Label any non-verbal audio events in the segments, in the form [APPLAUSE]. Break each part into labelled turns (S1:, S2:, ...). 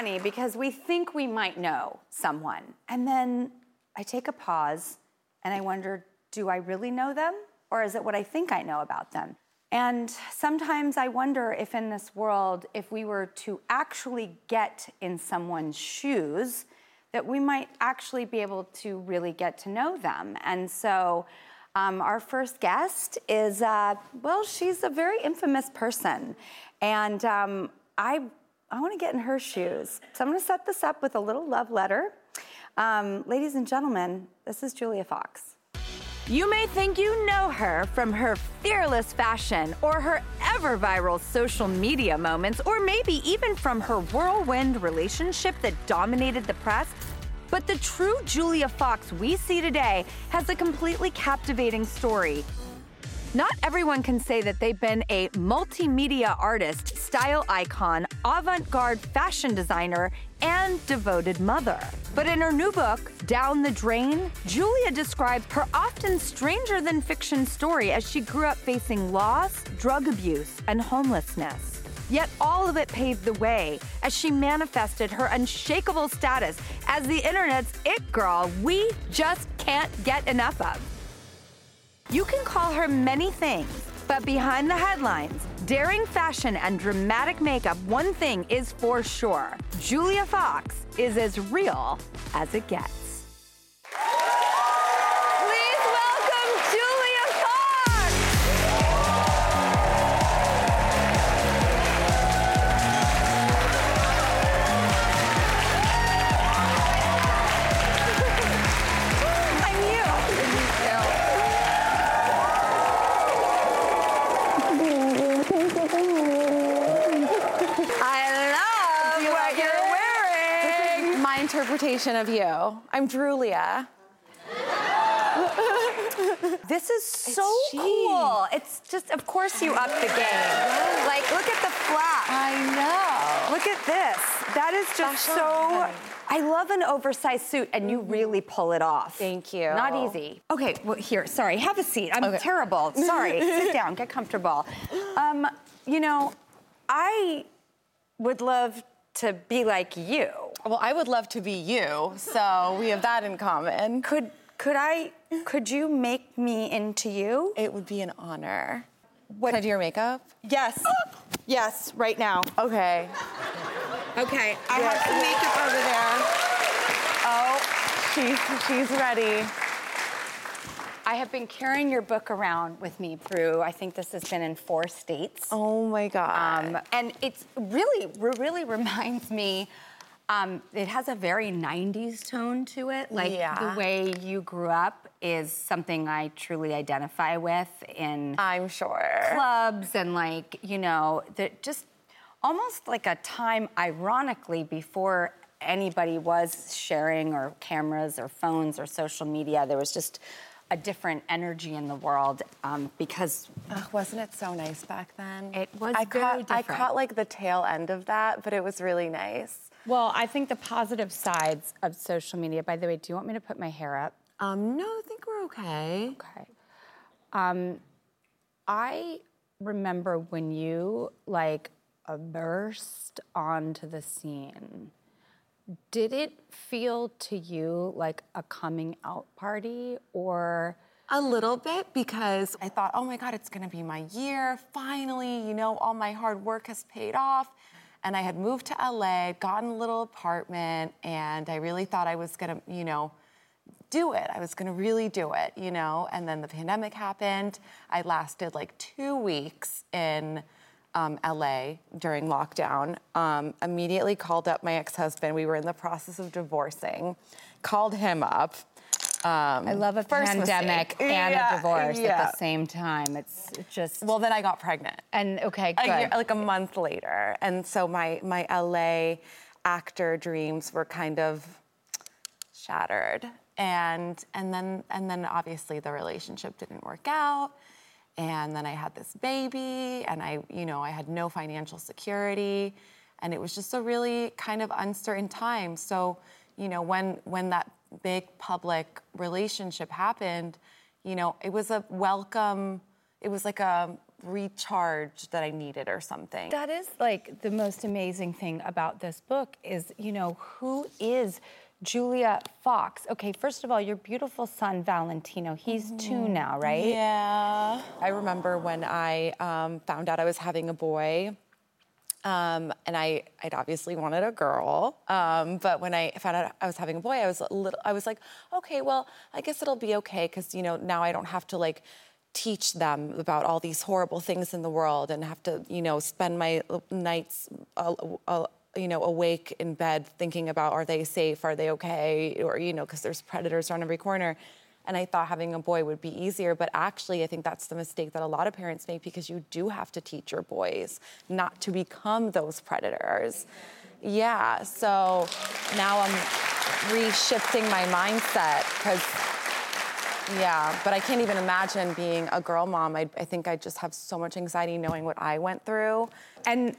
S1: Funny because we think we might know someone, and then I take a pause and I wonder do I really know them, or is it what I think I know about them? And sometimes I wonder if in this world, if we were to actually get in someone's shoes, that we might actually be able to really get to know them. And so, um, our first guest is, uh, well, she's a very infamous person. And um, I, I want to get in her shoes. So I'm going to set this up with a little love letter. Um, ladies and gentlemen, this is Julia Fox. You may think you know her from her fearless fashion or her ever viral social media moments, or maybe even from her whirlwind relationship that dominated the press. But the true Julia Fox we see today has a completely captivating story. Not everyone can say that they've been a multimedia artist, style icon, avant garde fashion designer, and devoted mother. But in her new book, Down the Drain, Julia describes her often stranger than fiction story as she grew up facing loss, drug abuse, and homelessness. Yet all of it paved the way as she manifested her unshakable status as the internet's it girl we just can't get enough of. You can call her many things, but behind the headlines, daring fashion and dramatic makeup, one thing is for sure Julia Fox is as real as it gets.
S2: Interpretation of you. I'm Drulia.
S1: This is so cool. It's just, of course, you up the game. Like, look at the flap.
S2: I know.
S1: Look at this. That is just
S2: Special
S1: so. I love an oversized suit, and you really pull it off.
S2: Thank you.
S1: Not easy. Okay, well, here, sorry, have a seat. I'm
S2: Okay.
S1: terrible. [LAUGHS] Sorry, sit down, get comfortable. Um, you know, I would love to be like you.
S2: Well, I would love to be you, so we have that in common.
S1: Could could I? Could you make me into you?
S2: It would be an honor.
S1: What-
S2: Can I do your makeup?
S1: Yes. Yes, right now.
S2: Okay.
S1: Okay, I have some makeup over there.
S2: Oh, she's she's ready.
S1: I have been carrying your book around with me through. I think this has been in four states.
S2: Oh my god.
S1: Um, and it's really, really [LAUGHS] reminds me. Um, it has a very 90s tone to it. Like
S2: Yeah.
S1: the way you grew up is something I truly identify with in
S2: I'm sure.
S1: clubs and like, you know, that just almost like a time, ironically, before anybody was sharing or cameras or phones or social media. There was just a different energy in the world um, because
S2: wasn't it so nice back then?
S1: It was
S2: I
S1: very
S2: caught, I caught like the tail end of that, but it was really nice.
S1: Well, I think the positive sides of social media. By the way, do you want me to put my hair up?
S2: Um, no, I think we're okay.
S1: Okay. Um, I remember when you like uh, burst onto the scene. Did it feel to you like a coming out party or?
S2: A little bit because I thought, oh my God, it's gonna be my year. Finally, you know, all my hard work has paid off. And I had moved to LA, gotten a little apartment, and I really thought I was gonna, you know, do it. I was gonna really do it, you know. And then the pandemic happened. I lasted like two weeks in um, LA during lockdown. Um, immediately called up my ex husband. We were in the process of divorcing. Called him up. Um,
S1: I love a
S2: first
S1: pandemic
S2: mistake.
S1: and
S2: Yeah,
S1: a divorce at the same time. It's it's just
S2: Well, then I got pregnant.
S1: and okay,
S2: a
S1: good.
S2: year, like a month later. And so my my LA actor dreams were kind of shattered. And and then and then obviously the relationship didn't work out. And then I had this baby and I, you know, I had no financial security and it was just a really kind of uncertain time. So, you know, when when that big public relationship happened, you know, it was a welcome it was like a recharge that I needed or something.
S1: That is like the most amazing thing about this book is, you know, who is Julia Fox? Okay, first of all, your beautiful son Valentino, he's two now, right?
S2: Yeah. I remember when I um, found out I was having a boy. Um, and I, I'd obviously wanted a girl, um, but when I found out I was having a boy, I was a little, I was like, okay, well, I guess it'll be okay because you know now I don't have to like teach them about all these horrible things in the world and have to you know spend my nights, uh, uh, you know, awake in bed thinking about are they safe, are they okay, or you know, because there's predators around every corner. And I thought having a boy would be easier, but actually, I think that's the mistake that a lot of parents make because you do have to teach your boys not to become those predators. Yeah, so now I'm reshifting my mindset because, yeah, but I can't even imagine being a girl mom. I, I think I just have so much anxiety knowing what I went through.
S1: And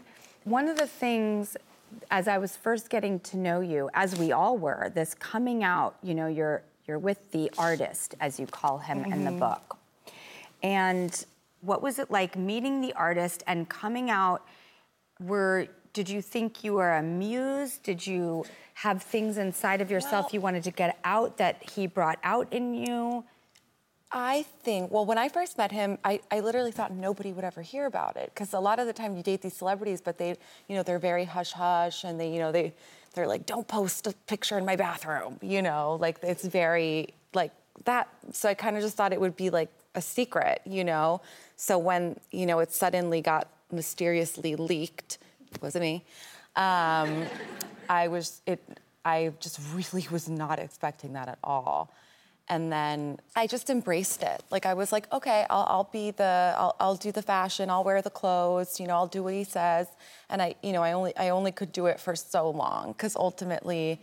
S1: one of the things, as I was first getting to know you, as we all were, this coming out, you know, you're you're with the artist, as you call him in the mm-hmm. book. And what was it like meeting the artist and coming out? Were did you think you were a muse? Did you have things inside of yourself you wanted to get out that he brought out in you?
S2: I think, well, when I first met him, I, I literally thought nobody would ever hear about it. Because a lot of the time you date these celebrities, but they, you know, they're very hush hush and they, you know, they, they're like, don't post a picture in my bathroom, you know, like it's very like that. So I kind of just thought it would be like a secret, you know? So when, you know, it suddenly got mysteriously leaked, it wasn't me, um, I was, it, I just really was not expecting that at all. And then I just embraced it. Like I was like, okay, I'll, I'll be the, I'll, I'll do the fashion, I'll wear the clothes, you know, I'll do what he says. And I, you know, I only, I only could do it for so long because ultimately,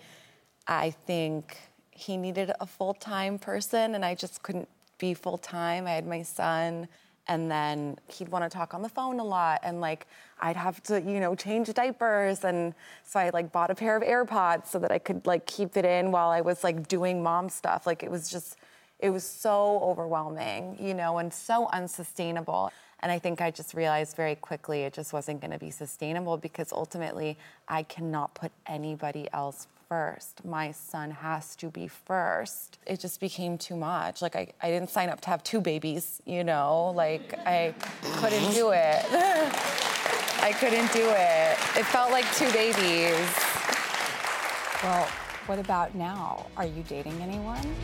S2: I think he needed a full time person, and I just couldn't be full time. I had my son, and then he'd want to talk on the phone a lot, and like I'd have to, you know, change diapers, and so I like bought a pair of AirPods so that I could like keep it in while I was like doing mom stuff. Like it was just, it was so overwhelming, you know, and so unsustainable. And I think I just realized very quickly it just wasn't going to be sustainable because ultimately I cannot put anybody else first. My son has to be first. It just became too much. Like, I, I didn't sign up to have two babies, you know? Like, I couldn't do it. [LAUGHS] I couldn't do it. It felt like two babies.
S1: Well, what about now? Are you dating anyone?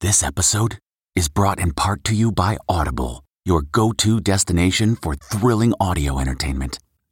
S3: This episode is brought in part to you by Audible, your go to destination for thrilling audio entertainment.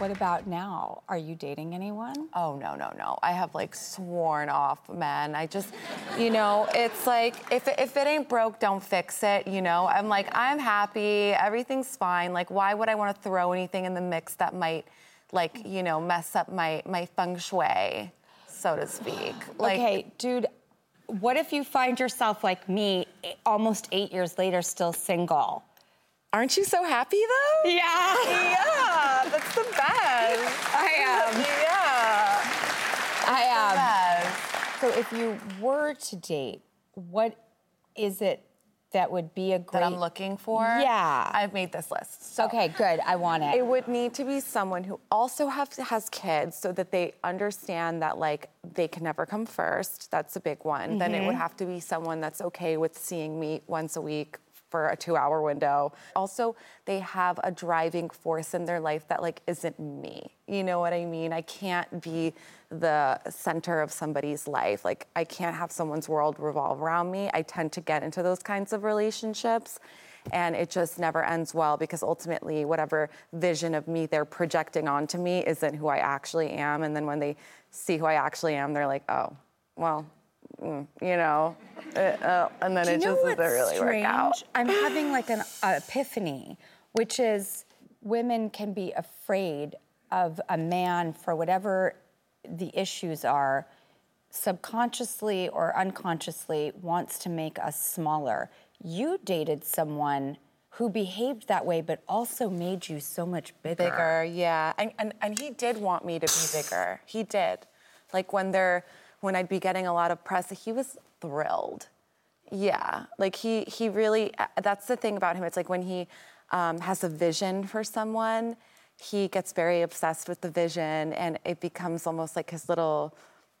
S1: what about now? Are you dating anyone?
S2: Oh no no no! I have like sworn off men. I just, you know, it's like if if it ain't broke, don't fix it. You know, I'm like I'm happy, everything's fine. Like why would I want to throw anything in the mix that might, like you know, mess up my my feng shui, so to speak. Like,
S1: okay, dude. What if you find yourself like me, almost eight years later, still single?
S2: Aren't you so happy though?
S1: Yeah.
S2: Yeah, that's the best.
S1: I am.
S2: Yeah.
S1: I am. So if you were to date, what is it that would be a great?
S2: That I'm looking for.
S1: Yeah.
S2: I've made this list. So
S1: Okay, good. I want it.
S2: It would need to be someone who also have, has kids so that they understand that like they can never come first. That's a big one. Then it would mm-hmm. have to be someone that's okay with seeing me once a week for a two hour window. Also, they have a driving force in their life that like isn't me. You know what I mean? I can't be the center of somebody's life. Like I can't have someone's world revolve around me. I tend to get into those kinds of relationships and it just never ends well because ultimately whatever vision of me they're projecting onto me isn't who I actually am and then when they see who I actually am they're like, "Oh, well, you know, uh, uh, and then it just doesn't really
S1: strange?
S2: work out.
S1: I'm having like an uh, epiphany, which is women can be afraid of a man for whatever the issues are, subconsciously or unconsciously wants to make us smaller. You dated someone who behaved that way, but also made you so much bigger.
S2: Bigger, yeah. And, and and he did want me to be bigger. He did. Like when they're when I'd be getting a lot of press, he was thrilled. Yeah. Like he he really that's the thing about him. It's like when he um, has a vision for someone, he gets very obsessed with the vision and it becomes almost like his little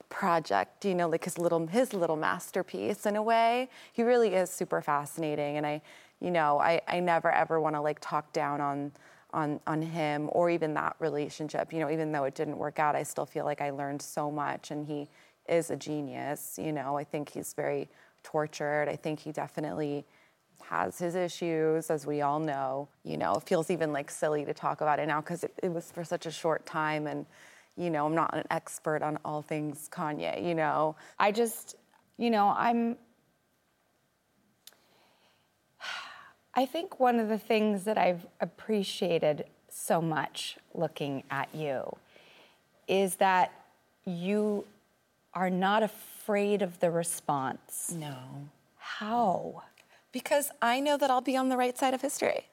S2: project, you know, like his little his little masterpiece in a way. He really is super fascinating and I you know, I, I never ever want to like talk down on on on him or even that relationship. You know, even though it didn't work out, I still feel like I learned so much and he is a genius, you know. I think he's very tortured. I think he definitely has his issues, as we all know. You know, it feels even like silly to talk about it now because it, it was for such a short time and you know, I'm not an expert on all things Kanye, you know.
S1: I just, you know, I'm. I think one of the things that I've appreciated so much looking at you is that you are not afraid of the response.
S2: No.
S1: How?
S2: Because I know that I'll be on the right side of history.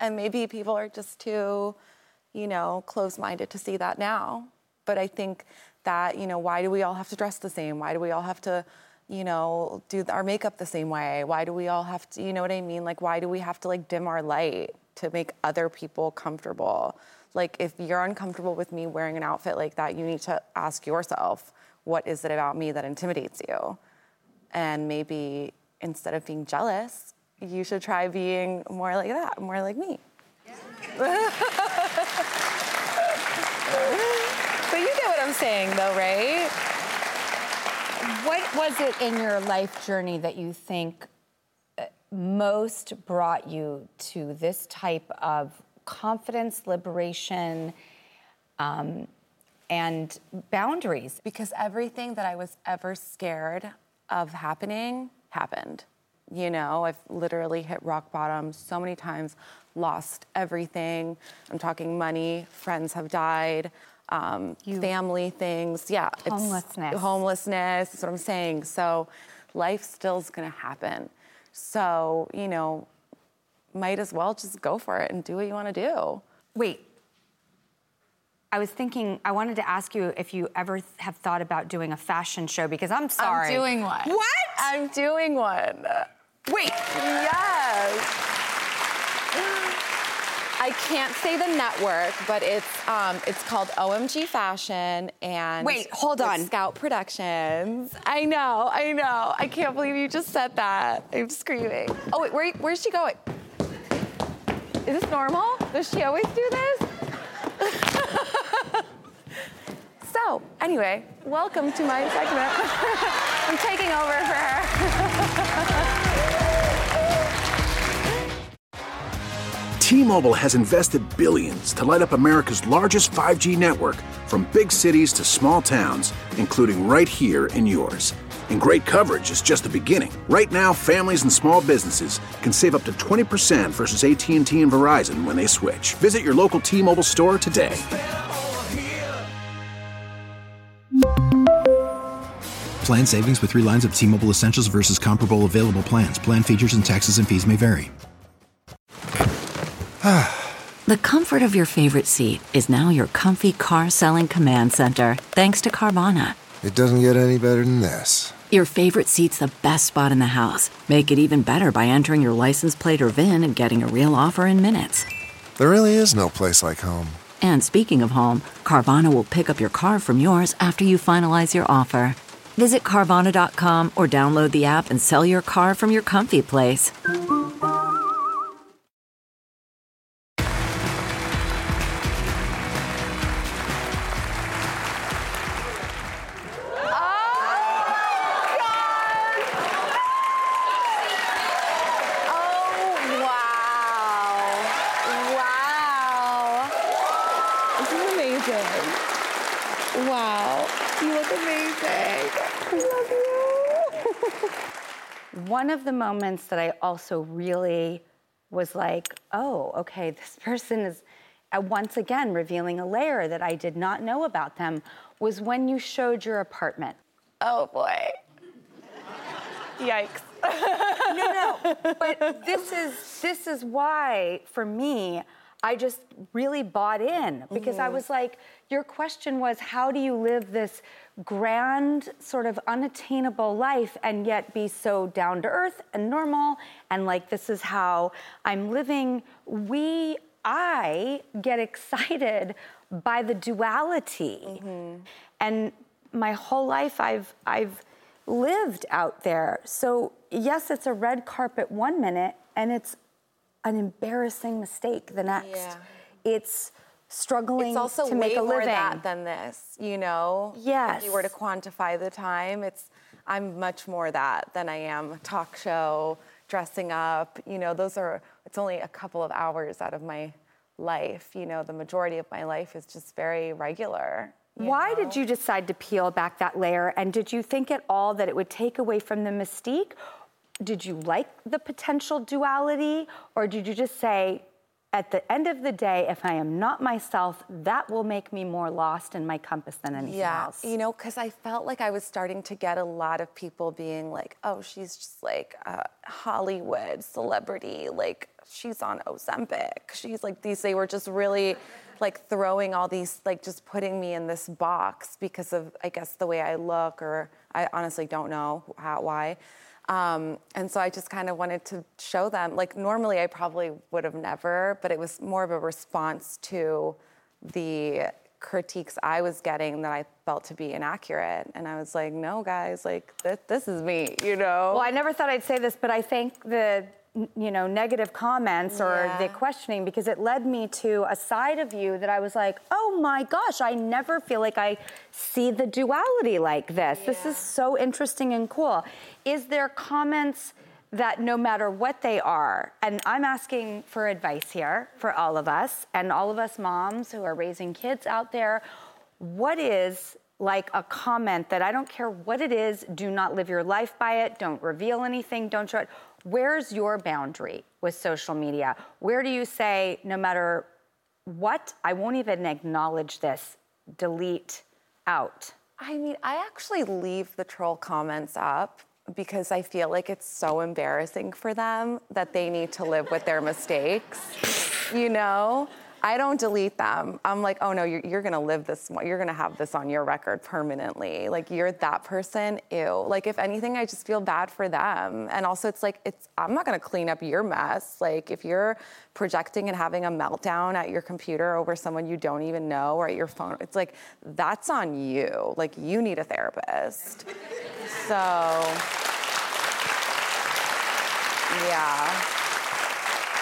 S2: And maybe people are just too, you know, close minded to see that now. But I think that, you know, why do we all have to dress the same? Why do we all have to, you know, do our makeup the same way? Why do we all have to, you know what I mean? Like, why do we have to, like, dim our light to make other people comfortable? Like, if you're uncomfortable with me wearing an outfit like that, you need to ask yourself, what is it about me that intimidates you? And maybe instead of being jealous, you should try being more like that, more like me. but you get what I'm saying, though, right?
S1: What was it in your life journey that you think uh, most brought you to this type of confidence, liberation, um, and boundaries.
S2: Because everything that I was ever scared of happening happened. You know, I've literally hit rock bottom so many times, lost everything. I'm talking money, friends have died, um, family things. Yeah. it's-
S1: Homelessness.
S2: homelessness, that's what I'm saying. So life still's gonna happen. So, you know, might as well just go for it and do what you wanna do.
S1: Wait. I was thinking, I wanted to ask you if you ever have thought about doing a fashion show because I'm sorry.
S2: I'm doing one.
S1: What?
S2: I'm doing one.
S1: Wait.
S2: Yes. I can't say the network, but it's um, it's called OMG Fashion and
S1: Wait, hold on.
S2: Scout Productions. I know, I know. I can't believe you just said that. I'm screaming. Oh wait, where, where's she going? Is this normal? Does she always do this? so, anyway, welcome to my segment. [LAUGHS] I'm taking over for her. [LAUGHS]
S4: T-Mobile has invested billions to light up America's largest 5G network from big cities to small towns, including right here in yours. And great coverage is just the beginning. Right now, families and small businesses can save up to 20% versus AT&T and Verizon when they switch. Visit your local T-Mobile store today.
S5: Plan savings with three lines of T Mobile Essentials versus comparable available plans. Plan features and taxes and fees may vary. [SIGHS]
S6: The comfort of your favorite seat is now your comfy car selling command center, thanks to Carvana.
S7: It doesn't get any better than this.
S6: Your favorite seat's the best spot in the house. Make it even better by entering your license plate or VIN and getting a real offer in minutes.
S7: There really is no place like home.
S6: And speaking of home, Carvana will pick up your car from yours after you finalize your offer. Visit Carvana.com or download the app and sell your car from your comfy place.
S1: One of the moments that I also really was like, oh, okay, this person is uh, once again revealing a layer that I did not know about them was when you showed your apartment.
S2: Oh, boy. Yikes.
S1: no, no. [LAUGHS] But this is this is why, for me, I just really bought in because I
S2: Mhm.
S1: was like, your question was, how do you live this grand, sort of unattainable life and yet be so down to earth and normal? And like, this is how I'm living. We, I get excited by the duality. Mm-hmm. And my whole life, I've, I've lived out there. So, yes, it's a red carpet one minute and it's an embarrassing mistake the next.
S2: Yeah.
S1: It's struggling
S2: It's also
S1: to
S2: way
S1: make a
S2: more
S1: living.
S2: that than this, you know?
S1: Yes.
S2: If you were to quantify the time, it's I'm much more that than I am talk show, dressing up. You know, those are it's only a couple of hours out of my life. You know, the majority of my life is just very regular.
S1: Why did you decide to peel back that layer? And did you think at all that it would take away from the mystique? Did you like the potential duality? Or did you just say, at the end of the day, if I am not myself, that will make me more lost in my compass than anything
S2: yeah,
S1: else?
S2: you know, because I felt like I was starting to get a lot of people being like, "Oh, she's just like a Hollywood celebrity. Like she's on Ozempic. She's like these." They were just really like throwing all these, like just putting me in this box because of, I guess, the way I look, or I honestly don't know how, why. Um, and so I just kind of wanted to show them. Like normally, I probably would have never, but it was more of a response to the critiques I was getting that I felt to be inaccurate. And I was like, no, guys, like this, this is me, you know?
S1: Well, I never thought I'd say this, but I thank the you know negative comments or the questioning because it led me to a side of you that I was like, oh my gosh, I never feel like I see the duality like this. This is so interesting and cool. Is there comments that no matter what they are, and I'm asking for advice here for all of us and all of us moms who are raising kids out there, what is like a comment that I don't care what it is, do not live your life by it, don't reveal anything, don't show it. Where's your boundary with social media? Where do you say, no matter what, I won't even acknowledge this, delete out?
S2: I mean, I actually leave the troll comments up because I feel like it's so embarrassing for them that they need to live with their mistakes. You know? I don't delete them. I'm like, oh no, you're, you're gonna live this, you're gonna have this on your record permanently. Like, you're that person, ew. Like, if anything, I just feel bad for them. And also, it's like, it's, I'm not gonna clean up your mess. Like, if you're projecting and having a meltdown at your computer over someone you don't even know or at your phone, it's like, that's on you. Like, you need a therapist. So, yeah.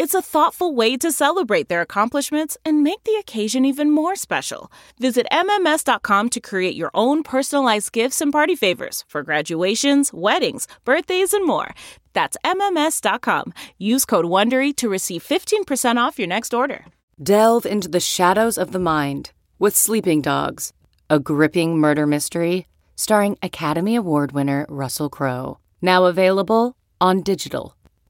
S8: It's a thoughtful way to celebrate their accomplishments and make the occasion even more special. Visit MMS.com to create your own personalized gifts and party favors for graduations, weddings, birthdays, and more. That's MMS.com. Use code WONDERY to receive 15% off your next order.
S9: Delve into the shadows of the mind with Sleeping Dogs, a gripping murder mystery starring Academy Award winner Russell Crowe. Now available on digital.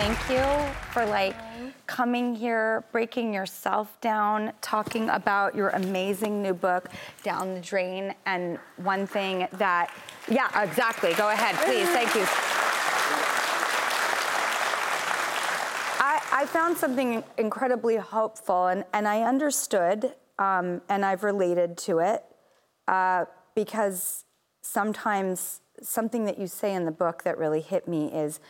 S1: Thank you for like coming here, breaking yourself down, talking about your amazing new book, Down the Drain. And one thing that, yeah, exactly. Go ahead, please. [LAUGHS] Thank you. I, I found something incredibly hopeful, and, and I understood, um, and I've related to it uh, because sometimes something that you say in the book that really hit me is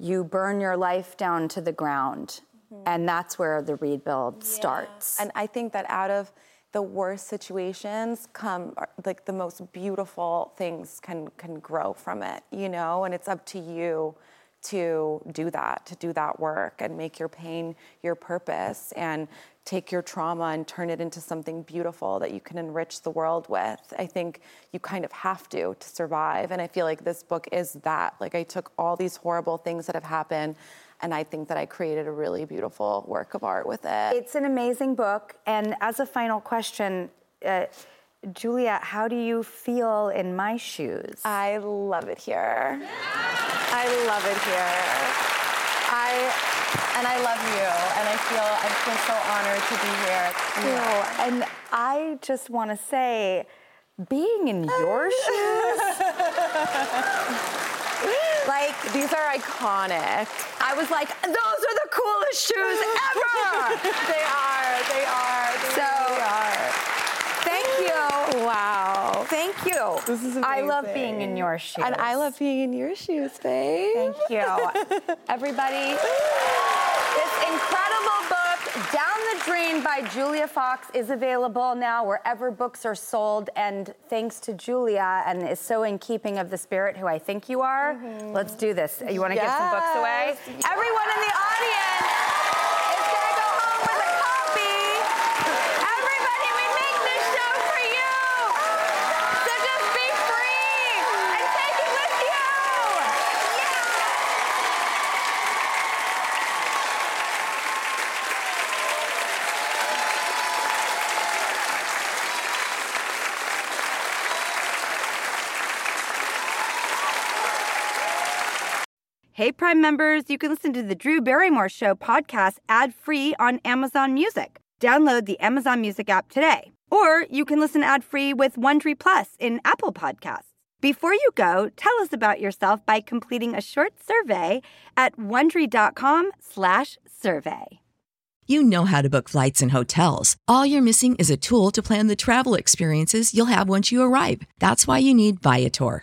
S1: you burn your life down to the ground. Mm-hmm. And that's where the rebuild yeah. starts.
S2: And I think that out of the worst situations come like the most beautiful things can can grow from it, you know, and it's up to you to do that, to do that work and make your pain your purpose and take your trauma and turn it into something beautiful that you can enrich the world with. I think you kind of have to to survive. And I feel like this book is that. Like I took all these horrible things that have happened and I think that I created a really beautiful work of art with it.
S1: It's an amazing book. And as a final question, uh, Julia, how do you feel in my shoes?
S2: I love it here. I love it here. I and I love you, and I feel I feel so honored to be here.
S1: Yeah. And I just want to say, being in your [LAUGHS] shoes,
S2: like these are iconic.
S1: I was like, those are the coolest shoes ever. [LAUGHS]
S2: they are. They are. They
S1: so.
S2: Really are.
S1: Thank you.
S2: Wow.
S1: Thank you.
S2: This is amazing.
S1: I love being in your shoes.
S2: And I love being in your shoes, babe.
S1: Thank you. [LAUGHS] Everybody, this incredible book, Down the Drain by Julia Fox, is available now wherever books are sold. And thanks to Julia, and is so in keeping of the spirit who I think you are. Mm-hmm. Let's do this. You want to
S2: yes.
S1: give some books away?
S2: Yes.
S1: Everyone in the audience. Hey, Prime members, you can listen to the Drew Barrymore Show podcast ad free on Amazon Music. Download the Amazon Music app today. Or you can listen ad free with Wondery Plus in Apple Podcasts. Before you go, tell us about yourself by completing a short survey at wondery.com/survey.
S10: You know how to book flights and hotels. All you're missing is a tool to plan the travel experiences you'll have once you arrive. That's why you need Viator.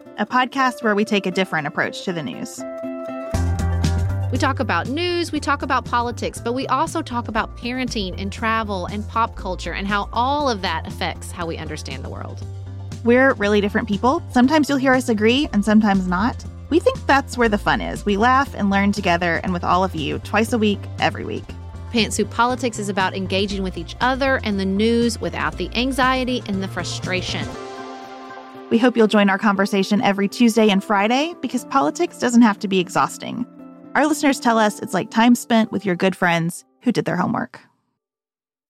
S11: a podcast where we take a different approach to the news.
S12: We talk about news, we talk about politics, but we also talk about parenting and travel and pop culture and how all of that affects how we understand the world.
S11: We're really different people. Sometimes you'll hear us agree and sometimes not. We think that's where the fun is. We laugh and learn together and with all of you twice a week, every week.
S12: Pantsuit Politics is about engaging with each other and the news without the anxiety and the frustration.
S11: We hope you'll join our conversation every Tuesday and Friday because politics doesn't have to be exhausting. Our listeners tell us it's like time spent with your good friends who did their homework.